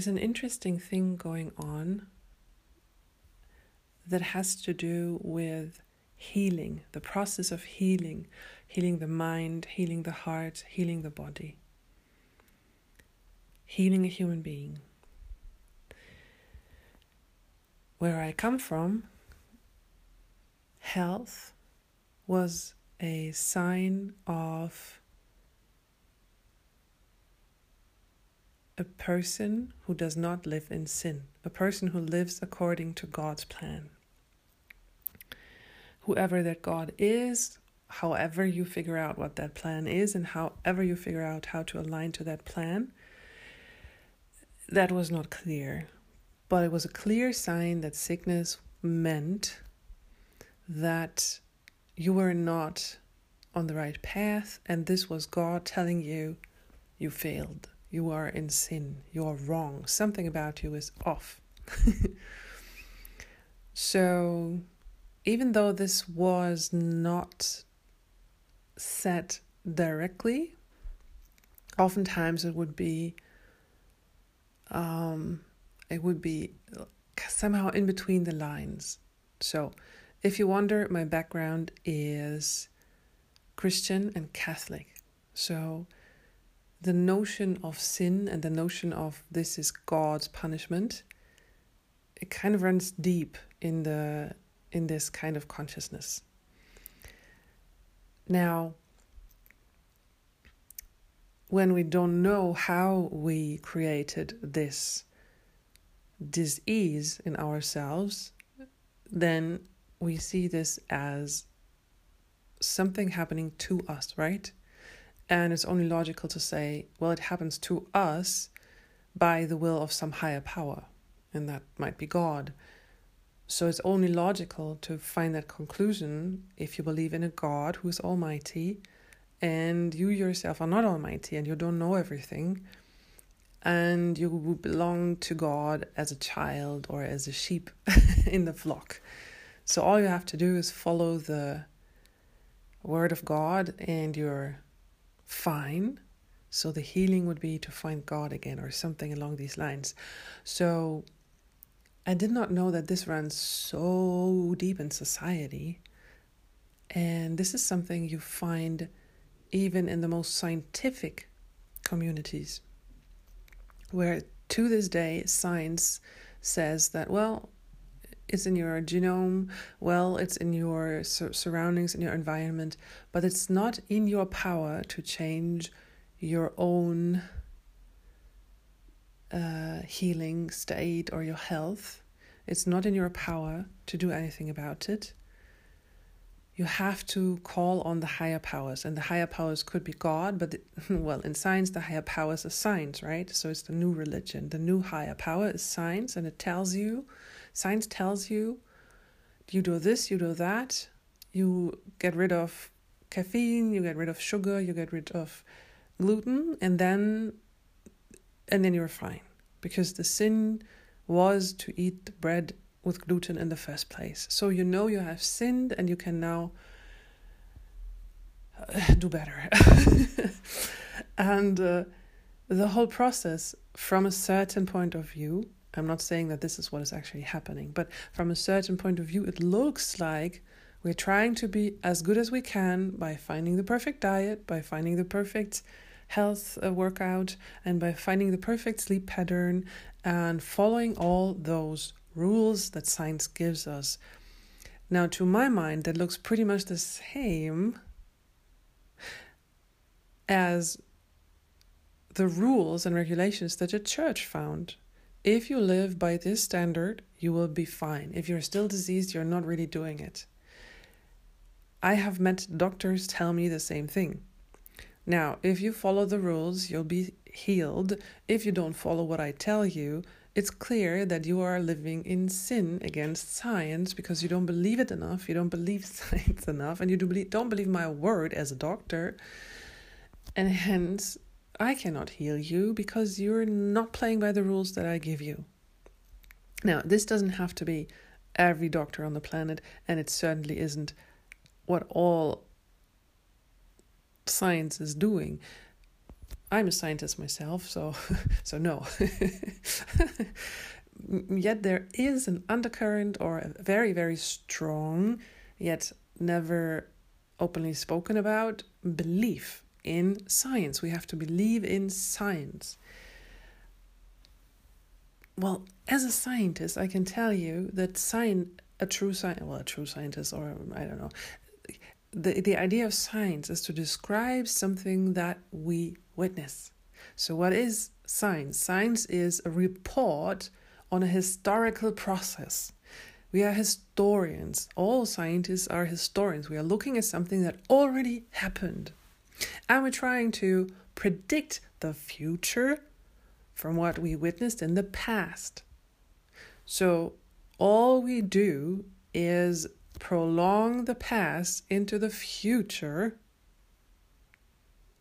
there is an interesting thing going on that has to do with healing, the process of healing, healing the mind, healing the heart, healing the body, healing a human being. Where I come from, health was a sign of a person who does not live in sin, a person who lives according to God's plan. Whoever that God is, however you figure out what that plan is, and however you figure out how to align to that plan, that was not clear. But it was a clear sign that sickness meant that you were not on the right path, and this was God telling you you failed. You are in sin. You are wrong. Something about you is off. so, even though this was not said directly, oftentimes it would be um, it would be somehow in between the lines. So, if you wonder, my background is Christian and Catholic. So, the notion of sin and the notion of this is God's punishment, it kind of runs deep in the in this kind of consciousness. Now, when we don't know how we created this disease in ourselves, then we see this as something happening to us, right? And it's only logical to say, well, it happens to us by the will of some higher power, and that might be God. So it's only logical to find that conclusion if you believe in a God who is almighty and you yourself are not almighty and you don't know everything and you belong to God as a child or as a sheep in the flock. So all you have to do is follow the word of God and you're fine. So the healing would be to find God again or something along these lines. So I did not know that this runs so deep in society. And this is something you find even in the most scientific communities, where to this day science says that, well, it's in your genome, well, it's in your sur- surroundings, in your environment, but it's not in your power to change your own uh, healing state or your health. It's not in your power to do anything about it. You have to call on the higher powers, and the higher powers could be God, but the, well, in science, the higher powers are science, right? So it's the new religion. The new higher power is science, and it tells you Science tells you you do this, you do that, you get rid of caffeine, you get rid of sugar, you get rid of gluten, and then and then you're fine. Because the sin was to eat bread with gluten in the first place. So you know you have sinned and you can now uh, do better. and uh, the whole process, from a certain point of view, I'm not saying that this is what is actually happening, but from a certain point of view, it looks like we're trying to be as good as we can by finding the perfect diet, by finding the perfect health uh, workout, and by finding the perfect sleep pattern and following all those rules that science gives us. Now, to my mind, that looks pretty much the same as the rules and regulations that the church found if you live by this standard, you will be fine. If you're still diseased, you're not really doing it. I have met doctors tell me the same thing. Now, if you follow the rules, you'll be healed. If you don't follow what I tell you, it's clear that you are living in sin against science because you don't believe it enough, you don't believe science enough, and you don't believe my word as a doctor. And hence, I cannot heal you because you're not playing by the rules that I give you. Now, this doesn't have to be every doctor on the planet, and it certainly isn't what all science is doing. I'm a scientist myself, so so no. yet there is an undercurrent or a very very strong, yet never openly spoken about belief in science. We have to believe in science. Well, as a scientist, I can tell you that science, a true scientist, well, a true scientist, or I don't know, the, the idea of science is to describe something that we witness. So, what is science? Science is a report on a historical process. We are historians. All scientists are historians. We are looking at something that already happened. And we're trying to predict the future from what we witnessed in the past. So, all we do is prolong the past into the future,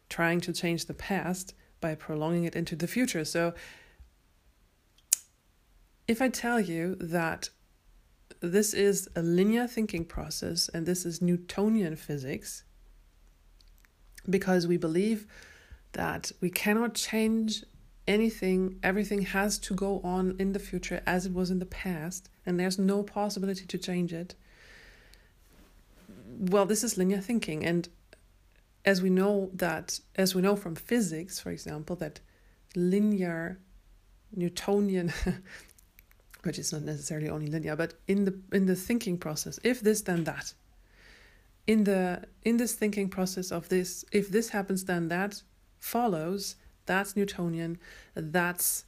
trying to change the past by prolonging it into the future. So, if I tell you that this is a linear thinking process and this is Newtonian physics, because we believe that we cannot change anything, everything has to go on in the future as it was in the past, and there's no possibility to change it. Well, this is linear thinking, and as we know that, as we know from physics, for example, that linear Newtonian, which is not necessarily only linear, but in the in the thinking process, if this then that, in the in this thinking process of this if this happens then that follows that's newtonian that's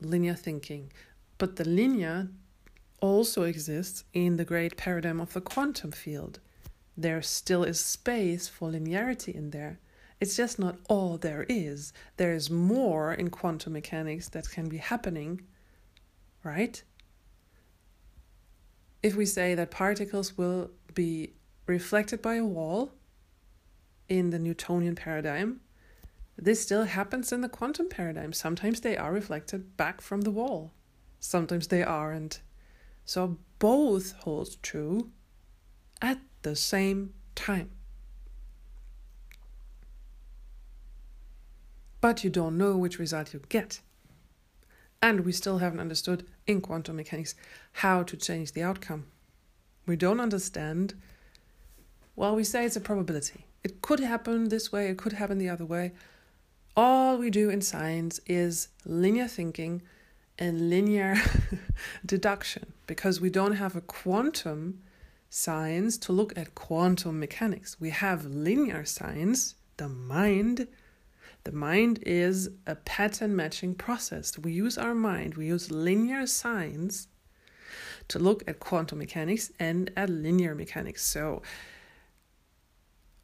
linear thinking. But the linear also exists in the great paradigm of the quantum field. There still is space for linearity in there. It's just not all there is. There is more in quantum mechanics that can be happening right? If we say that particles will be reflected by a wall in the Newtonian paradigm. This still happens in the quantum paradigm. Sometimes they are reflected back from the wall, sometimes they aren't. So both hold true at the same time. But you don't know which result you get. And we still haven't understood in quantum mechanics how to change the outcome. We don't understand well, we say it's a probability. It could happen this way, it could happen the other way. All we do in science is linear thinking and linear deduction because we don't have a quantum science to look at quantum mechanics. We have linear science, the mind. The mind is a pattern matching process. We use our mind, we use linear science to look at quantum mechanics and at linear mechanics. So,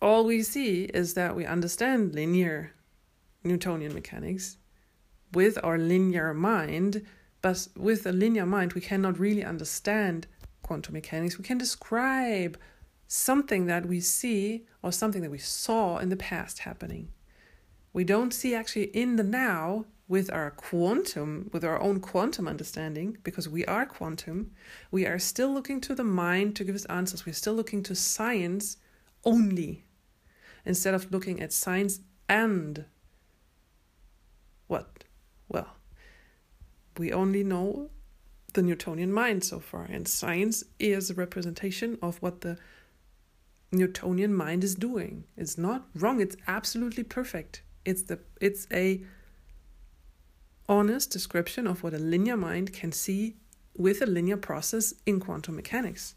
all we see is that we understand linear Newtonian mechanics with our linear mind, but with a linear mind, we cannot really understand quantum mechanics. We can describe something that we see or something that we saw in the past happening. We don't see actually in the now with our quantum, with our own quantum understanding, because we are quantum. We are still looking to the mind to give us answers. We're still looking to science only instead of looking at science and what? Well, we only know the Newtonian mind so far, and science is a representation of what the Newtonian mind is doing. It's not wrong, it's absolutely perfect. It's the it's a honest description of what a linear mind can see with a linear process in quantum mechanics.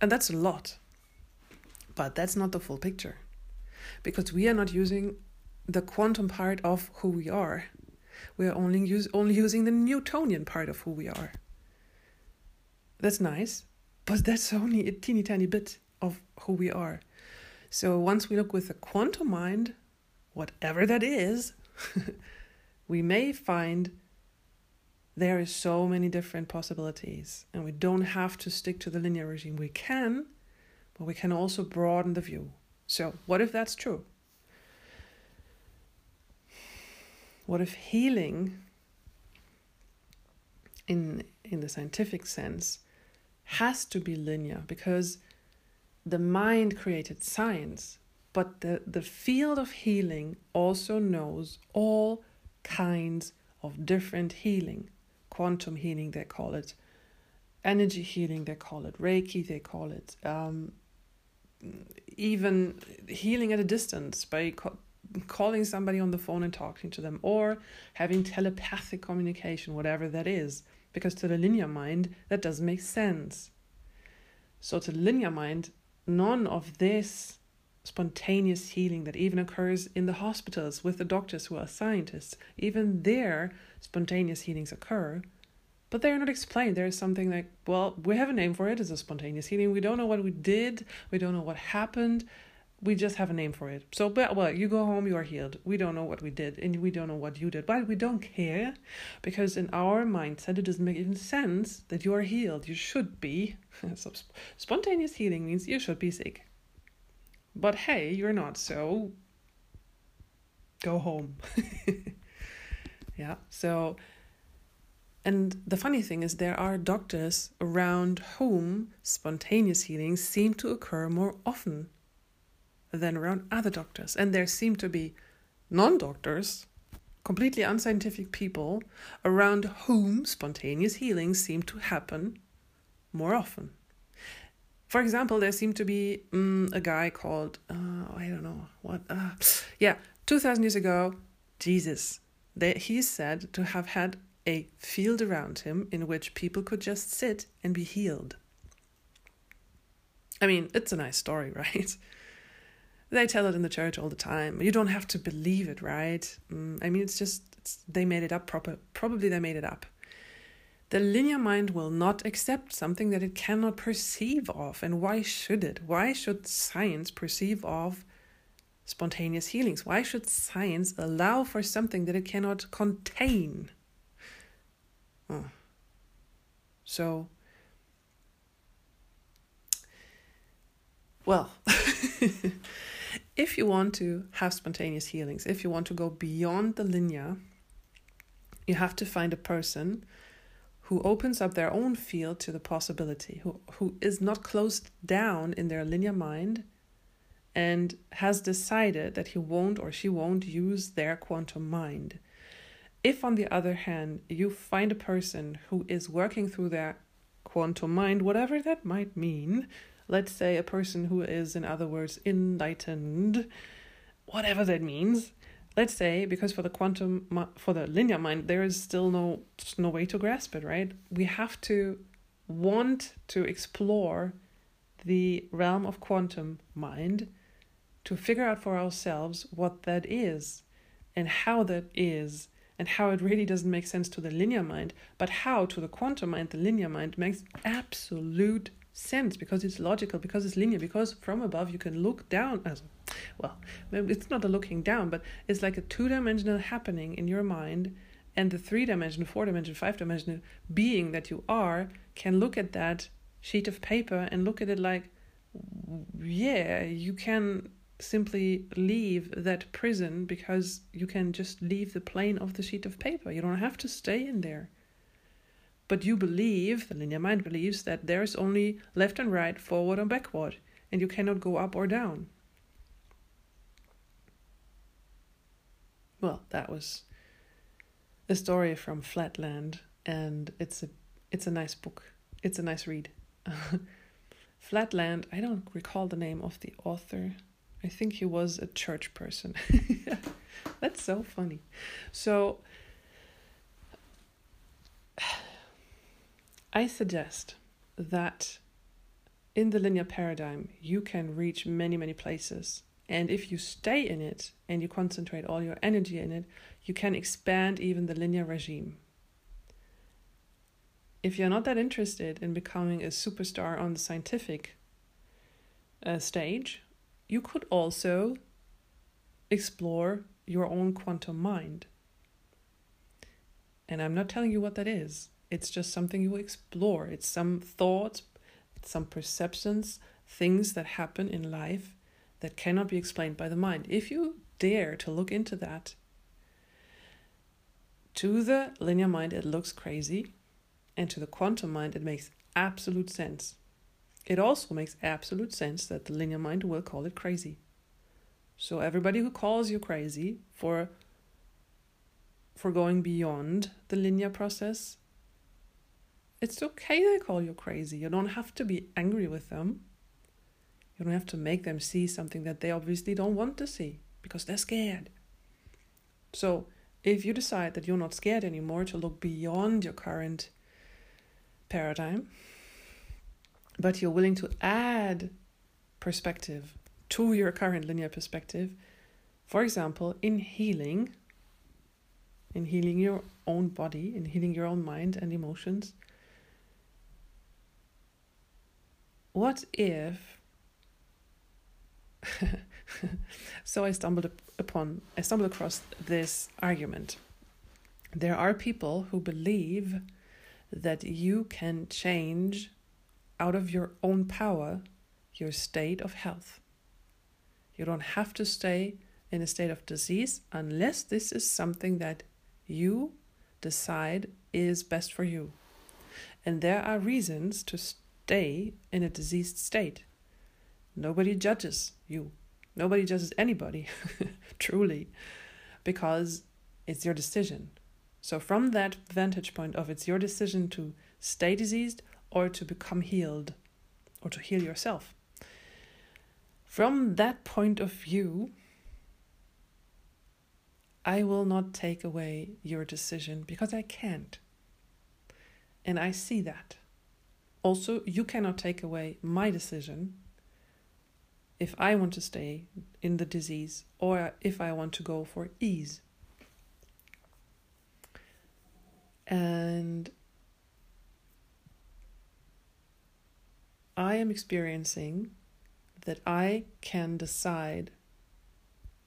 And that's a lot. But that's not the full picture because we are not using the quantum part of who we are. We are only use, only using the Newtonian part of who we are. That's nice, but that's only a teeny tiny bit of who we are. So once we look with the quantum mind, whatever that is, we may find there is so many different possibilities and we don't have to stick to the linear regime. We can, but we can also broaden the view. So, what if that's true? What if healing, in, in the scientific sense, has to be linear because the mind created science, But the, the field of healing also knows all kinds of different healing. Quantum healing, they call it. Energy healing, they call it. Reiki, they call it. Um, even healing at a distance by calling somebody on the phone and talking to them, or having telepathic communication, whatever that is. Because to the linear mind, that doesn't make sense. So, to the linear mind, none of this spontaneous healing that even occurs in the hospitals with the doctors who are scientists, even there, spontaneous healings occur. But they're not explained. There's something like, well, we have a name for it. It's a spontaneous healing. We don't know what we did. We don't know what happened. We just have a name for it. So, but, well, you go home, you are healed. We don't know what we did, and we don't know what you did. But we don't care, because in our mindset, it doesn't make even sense that you are healed. You should be. so, spontaneous healing means you should be sick. But hey, you're not, so go home. yeah, so. And the funny thing is, there are doctors around whom spontaneous healings seem to occur more often than around other doctors. And there seem to be non doctors, completely unscientific people, around whom spontaneous healings seem to happen more often. For example, there seemed to be um, a guy called, uh, I don't know, what, uh, yeah, 2000 years ago, Jesus. They, he's said to have had a field around him in which people could just sit and be healed. I mean, it's a nice story, right? They tell it in the church all the time. You don't have to believe it, right? Mm, I mean, it's just it's, they made it up. Proper, probably they made it up. The linear mind will not accept something that it cannot perceive of, and why should it? Why should science perceive of spontaneous healings? Why should science allow for something that it cannot contain? Oh. So, well. if you want to have spontaneous healings, if you want to go beyond the linear, you have to find a person who opens up their own field to the possibility, who, who is not closed down in their linear mind and has decided that he won't or she won't use their quantum mind. If, on the other hand, you find a person who is working through their quantum mind, whatever that might mean, let's say a person who is, in other words, enlightened, whatever that means. Let's say because for the quantum for the linear mind there is still no no way to grasp it, right? We have to want to explore the realm of quantum mind to figure out for ourselves what that is and how that is and how it really doesn't make sense to the linear mind, but how to the quantum mind, the linear mind makes absolute sense because it's logical, because it's linear, because from above you can look down as well, it's not a looking down, but it's like a two dimensional happening in your mind, and the three dimensional, four dimensional, five dimensional being that you are can look at that sheet of paper and look at it like, yeah, you can simply leave that prison because you can just leave the plane of the sheet of paper. You don't have to stay in there. But you believe, the linear mind believes, that there is only left and right, forward and backward, and you cannot go up or down. Well, that was a story from Flatland, and it's a it's a nice book. It's a nice read. Flatland, I don't recall the name of the author. I think he was a church person. That's so funny. So I suggest that in the linear paradigm, you can reach many, many places. And if you stay in it and you concentrate all your energy in it, you can expand even the linear regime. If you're not that interested in becoming a superstar on the scientific uh, stage, you could also explore your own quantum mind. And I'm not telling you what that is. It's just something you explore. It's some thoughts, some perceptions, things that happen in life that cannot be explained by the mind. If you dare to look into that, to the linear mind, it looks crazy, and to the quantum mind, it makes absolute sense. It also makes absolute sense that the linear mind will call it crazy. So everybody who calls you crazy for for going beyond the linear process, it's okay they call you crazy. You don't have to be angry with them. You don't have to make them see something that they obviously don't want to see because they're scared. So, if you decide that you're not scared anymore to look beyond your current paradigm, but you're willing to add perspective to your current linear perspective, for example, in healing, in healing your own body, in healing your own mind and emotions, what if so I stumbled upon, I stumbled across this argument. There are people who believe that you can change out of your own power your state of health. You don't have to stay in a state of disease unless this is something that you decide is best for you. And there are reasons to stay in a diseased state. Nobody judges you. Nobody judges anybody, truly, because it's your decision. So, from that vantage point of it's your decision to stay diseased or to become healed or to heal yourself. From that point of view, I will not take away your decision because I can't. And I see that. Also, you cannot take away my decision if I want to stay in the disease or if I want to go for ease. And I am experiencing that I can decide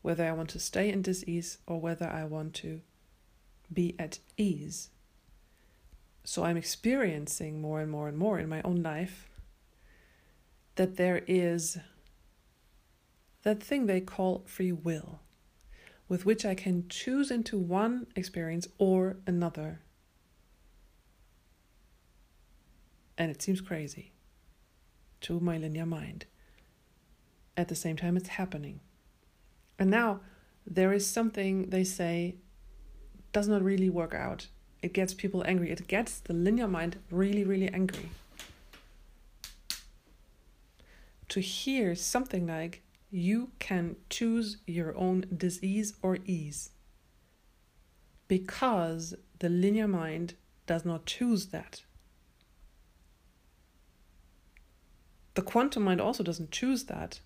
whether I want to stay in disease or whether I want to be at ease. So I'm experiencing more and more and more in my own life that there is that thing they call free will, with which I can choose into one experience or another. And it seems crazy to my linear mind. At the same time, it's happening. And now there is something they say does not really work out. It gets people angry. It gets the linear mind really, really angry. To hear something like, you can choose your own disease or ease because the linear mind does not choose that. The quantum mind also doesn't choose that.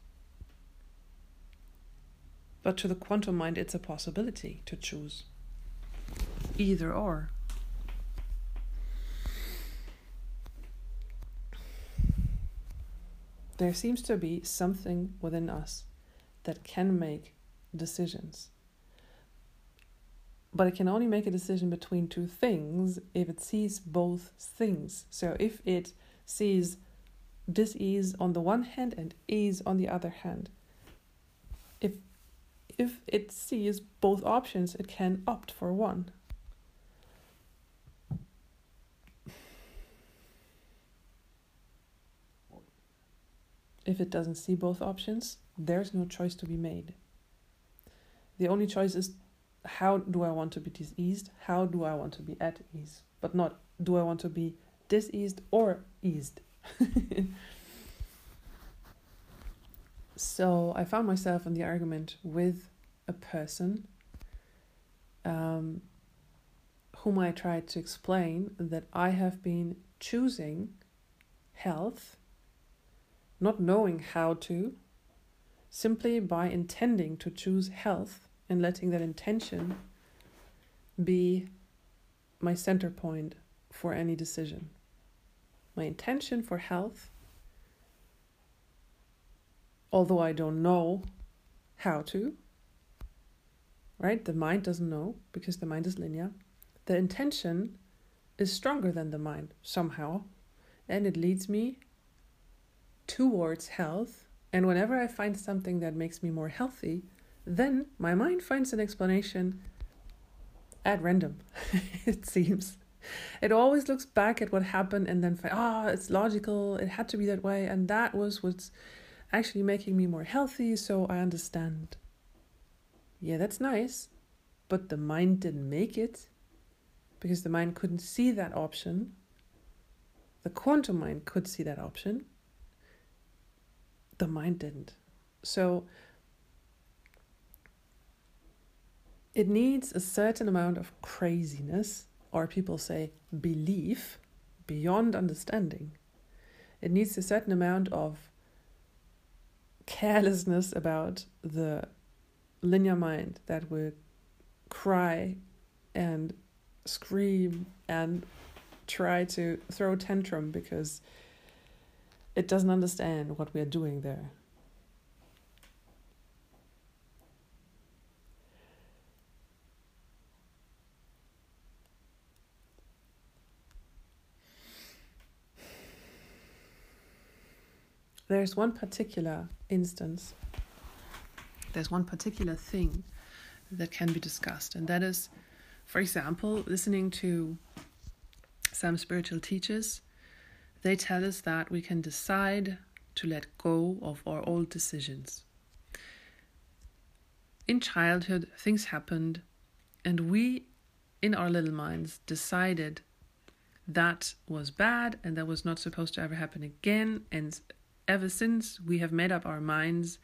But to the quantum mind, it's a possibility to choose either or. There seems to be something within us that can make decisions. But it can only make a decision between two things if it sees both things. So if it sees dis-ease on the one hand and ease on the other hand, if if it sees both options, it can opt for one. If it doesn't see both options, there's no choice to be made. The only choice is how do I want to be diseased? How do I want to be at ease? But not do I want to be diseased or eased? so I found myself in the argument with a person um, whom I tried to explain that I have been choosing health not knowing how to, simply by intending to choose health and letting that intention be my center point for any decision. My intention for health, although I don't know how to, right? The mind doesn't know because the mind is linear. The intention is stronger than the mind somehow, and it leads me towards health. And whenever I find something that makes me more healthy, then my mind finds an explanation at random, it seems. It always looks back at what happened and then, ah, oh, it's logical, it had to be that way, and that was what's actually making me more healthy, so I understand. Yeah, that's nice, but the mind didn't make it because the mind couldn't see that option. The quantum mind could see that option. The mind didn't. So it needs a certain amount of craziness, or people say belief, beyond understanding. It needs a certain amount of carelessness about the linear mind that will cry and scream and try to throw tantrum because it doesn't understand what we are doing there. There's one particular instance, there's one particular thing that can be discussed, and that is, for example, listening to some spiritual teachers. They tell us that we can decide to let go of our old decisions. In childhood, things happened, and we, in our little minds, decided that was bad and that was not supposed to ever happen again, and ever since we have made up our minds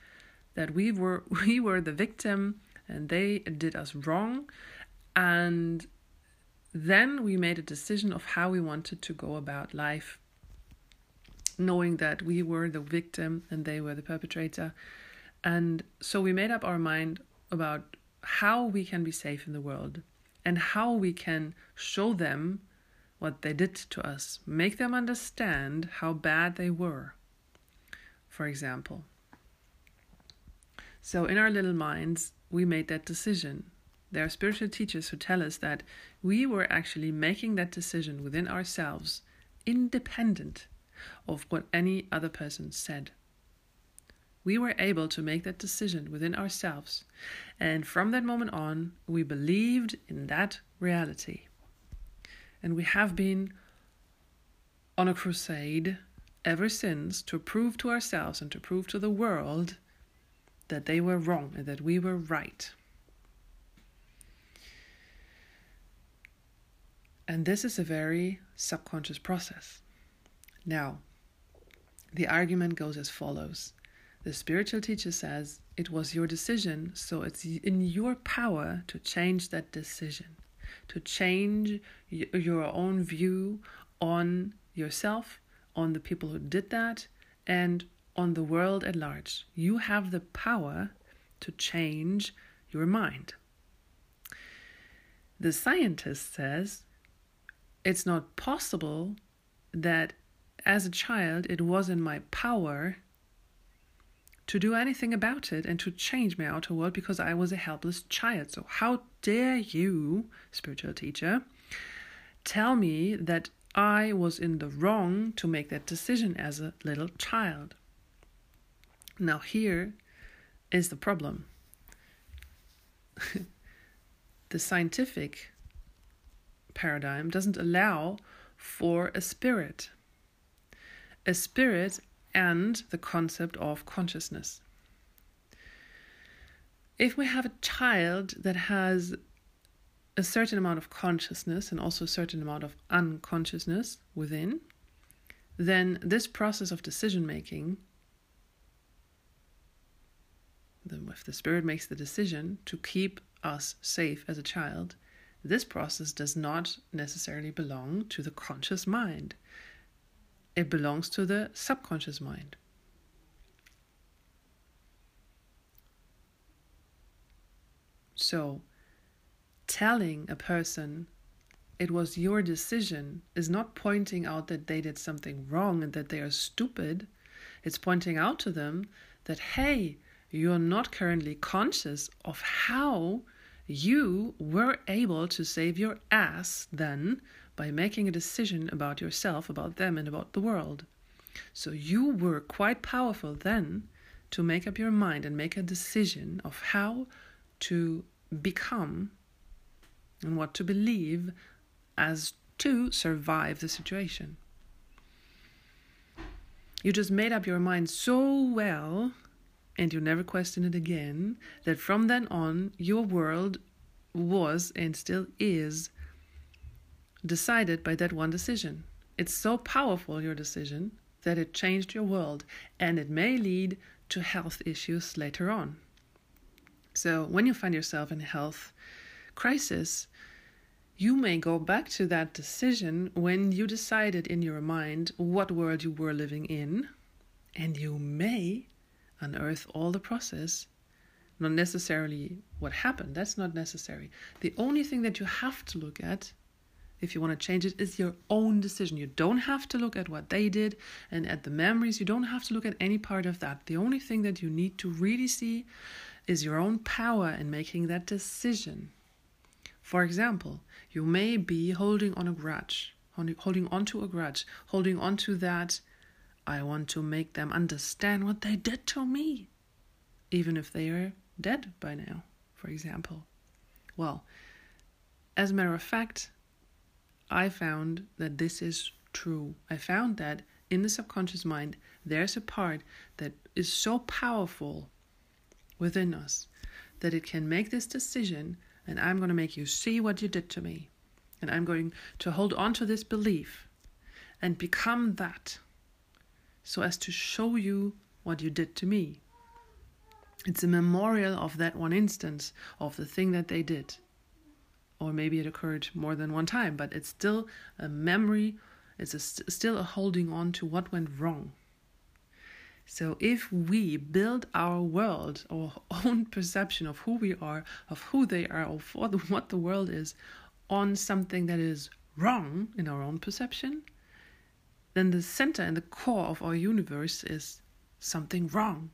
that we were we were the victim and they did us wrong. And then we made a decision of how we wanted to go about life knowing that we were the victim and they were the perpetrator. And so we made up our mind about how we can be safe in the world and how we can show them what they did to us make them understand how bad they were for example. So, in our little minds, we made that decision. There are spiritual teachers who tell us that we were actually making that decision within ourselves, independent of what any other person said. We were able to make that decision within ourselves, and from that moment on, we believed in that reality. And we have been on a crusade ever since to prove to ourselves and to prove to the world that they were wrong and that we were right. And this is a very subconscious process. Now, the argument goes as follows The spiritual teacher says it was your decision, so it's in your power to change that decision, to change your own view on yourself on the people who did that and on the world at large. You have the power to change your mind. The scientist says it's not possible that as a child it was in my power to do anything about it and to change my outer world because I was a helpless child. So, how dare you, spiritual teacher, tell me that I was in the wrong to make that decision as a little child. Now, here is the problem the scientific paradigm doesn't allow for a spirit, a spirit and the concept of consciousness. If we have a child that has a certain amount of consciousness and also a certain amount of unconsciousness within, then this process of decision making, then if the spirit makes the decision to keep us safe as a child, this process does not necessarily belong to the conscious mind. It belongs to the subconscious mind. So, telling a person it was your decision is not pointing out that they did something wrong and that they are stupid. It's pointing out to them that, hey, you're not currently conscious of how you were able to save your ass then by making a decision about yourself, about them, and about the world. So you were quite powerful then to make up your mind and make a decision of how to become and what to believe as to survive the situation. You just made up your mind so well and you never question it again, that from then on your world was and still is decided by that one decision. It's so powerful, your decision, that it changed your world and it may lead to health issues later on. So, when you find yourself in a health crisis, you may go back to that decision when you decided in your mind what world you were living in, and you may unearth all the process, not necessarily what happened. That's not necessary. The only thing that you have to look at if you want to change it is your own decision. You don't have to look at what they did and at the memories. You don't have to look at any part of that. The only thing that you need to really see is your own power in making that decision. For example, you may be holding on a grudge, holding on to a grudge, holding on to that. I want to make them understand what they did to me, even if they are dead by now, for example. Well, as a matter of fact, I found that this is true. I found that in the subconscious mind, there's a part that is so powerful within us that it can make this decision and I'm going to make you see what you did to me. And I'm going to hold on to this belief and become that so as to show you what you did to me. It's a memorial of that one instance of the thing that they did. Or maybe it occurred more than one time, but it's still a memory, it's a st- still a holding on to what went wrong. So, if we build our world, our own perception of who we are, of who they are, of what, the world is, on something that is wrong in our own perception, then the center and the core of our universe is something wrong.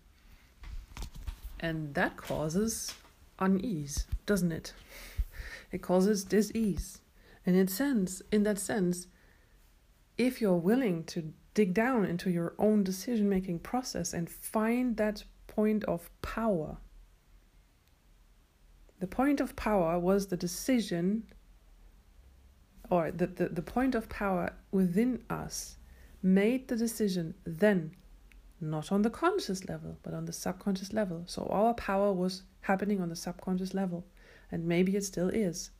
And that causes unease, doesn't it? It causes dis-ease. And in sense, in that sense, if you're willing to dig down into your own decision making process and find that point of power. The point of power was the decision, or the, the, the point of power within us made the decision then, not on the conscious level, but on the subconscious level. So our power was happening on the subconscious level, and maybe it still is.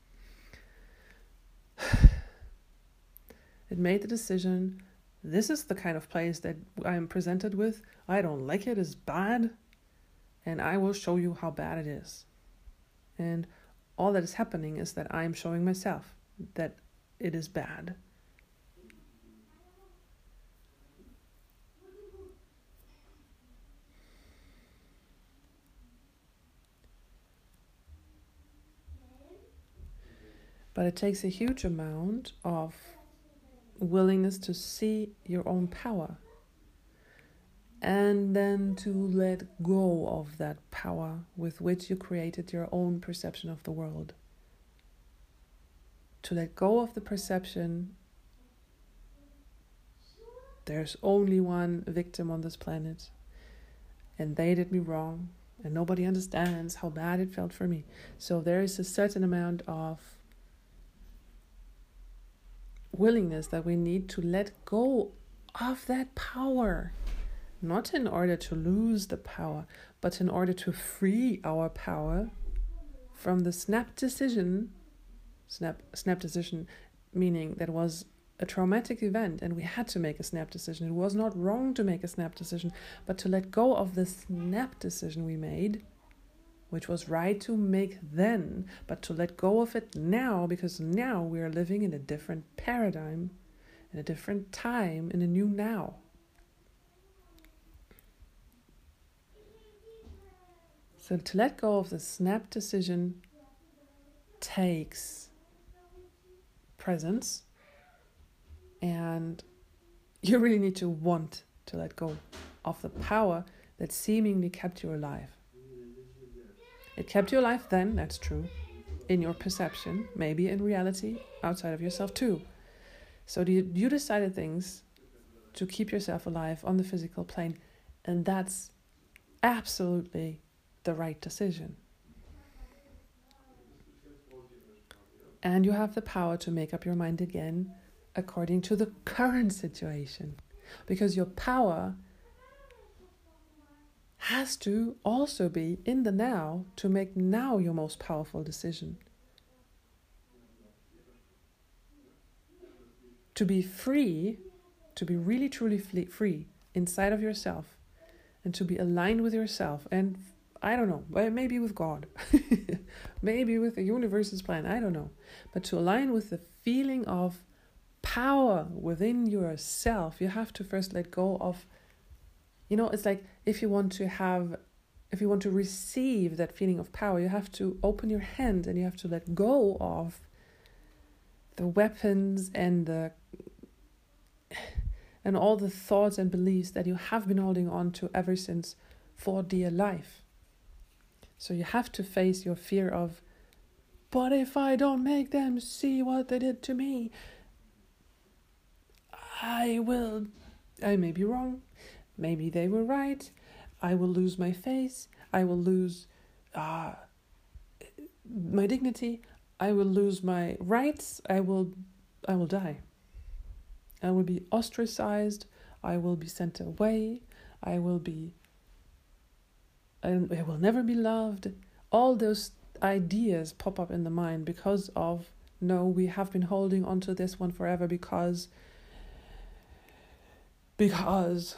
It made the decision this is the kind of place that I am presented with. I don't like it, it's bad, and I will show you how bad it is. And all that is happening is that I am showing myself that it is bad. But it takes a huge amount of willingness to see your own power and then to let go of that power with which you created your own perception of the world. To let go of the perception there's only one victim on this planet, and they did me wrong, and nobody understands how bad it felt for me. So there is a certain amount of willingness that we need to let go of that power. Not in order to lose the power, but in order to free our power from the snap decision. Snap, snap decision meaning that was a traumatic event and we had to make a snap decision. It was not wrong to make a snap decision, but to let go of the snap decision we made which was right to make then, but to let go of it now because now we are living in a different paradigm, in a different time, in a new now. So to let go of the snap decision takes presence and you really need to want to let go of the power that seemingly kept you alive. It kept you alive then, that's true, in your perception, maybe in reality, outside of yourself too. So you, you decided things to keep yourself alive on the physical plane, and that's absolutely the right decision. And you have the power to make up your mind again according to the current situation. Because your power has to also be in the now to make now your most powerful decision. To be free, to be really truly free inside of yourself, and to be aligned with yourself and I don't know, maybe with God, maybe with the universe's plan, I don't know. But to align with the feeling of power within yourself, you have to first let go of, you know, it's like if you want to have, if you want to receive that feeling of power, you have to open your hand and you have to let go of the weapons and the and all the thoughts and beliefs that you have been holding on to ever since for dear life. So you have to face your fear of, but if I don't make them see what they did to me, I will. I may be wrong. Maybe they were right. I will lose my face. I will lose uh, my dignity. I will lose my rights. I will, I will die. I will be ostracized. I will be sent away. I will be and I will never be loved. All those ideas pop up in the mind because of no, we have been holding on to this one forever because because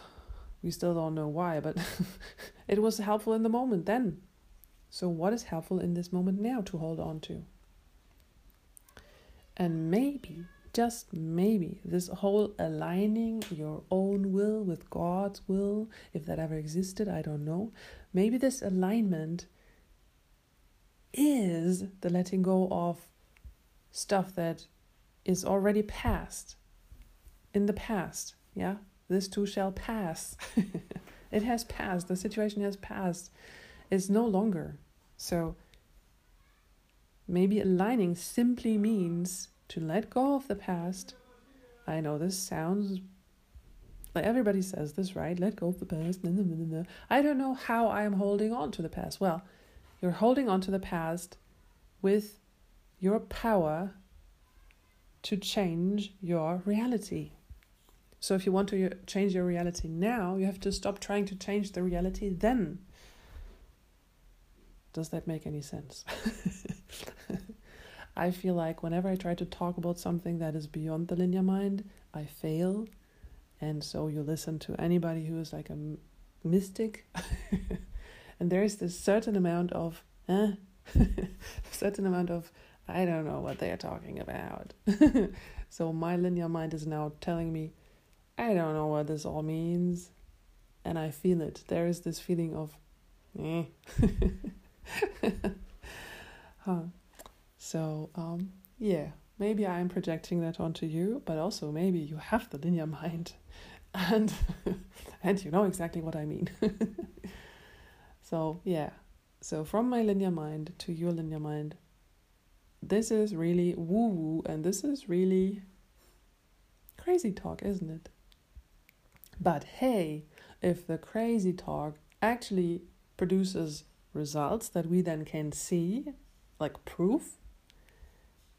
we still don't know why, but it was helpful in the moment then. So what is helpful in this moment now to hold on to? And maybe just maybe this whole aligning your own will with God's will, if that ever existed, I don't know. Maybe this alignment is the letting go of stuff that is already past, in the past. Yeah, this too shall pass. it has passed, the situation has passed, it's no longer. So maybe aligning simply means to let go of the past. I know this sounds like everybody says this, right? Let go of the past. I don't know how I am holding on to the past. Well, you're holding on to the past with your power to change your reality. So if you want to change your reality now, you have to stop trying to change the reality then. Does that make any sense? I feel like whenever I try to talk about something that is beyond the linear mind, I fail. And so you listen to anybody who is like a mystic, and there is this certain amount of, eh, certain amount of, I don't know what they are talking about. so my linear mind is now telling me, I don't know what this all means. And I feel it. There is this feeling of, eh. huh. So, um, yeah, maybe I'm projecting that onto you, but also maybe you have the linear mind and and you know exactly what I mean. so, yeah. So from my linear mind to your linear mind, this is really woo woo and this is really crazy talk, isn't it? But hey, if the crazy talk actually produces results that we then can see, like proof,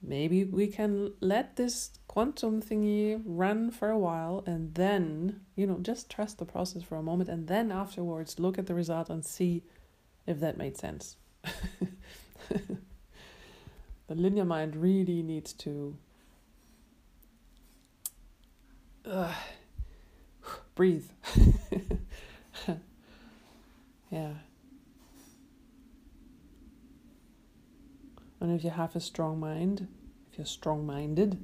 maybe we can let this quantum thingy run for a while and then, you know, just trust the process for a moment and then afterwards look at the result and see if that made sense. the linear mind really needs to breathe. yeah. And if you have a strong mind, if you're strong minded,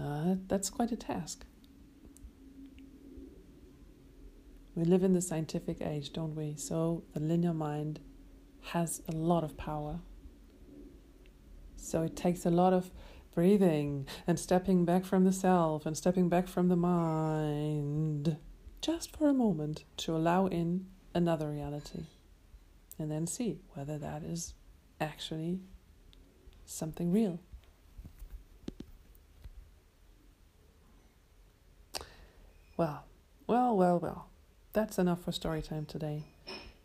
uh, that's quite a task. We live in the scientific age, don't we? So the linear mind has a lot of power. So it takes a lot of breathing and stepping back from the self and stepping back from the mind just for a moment to allow in another reality and then see whether that is actually something real. Well, well, well, well. That's enough for story time today.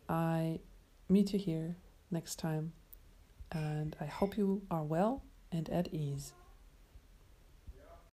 I meet you here next time, and I hope you are well and at ease.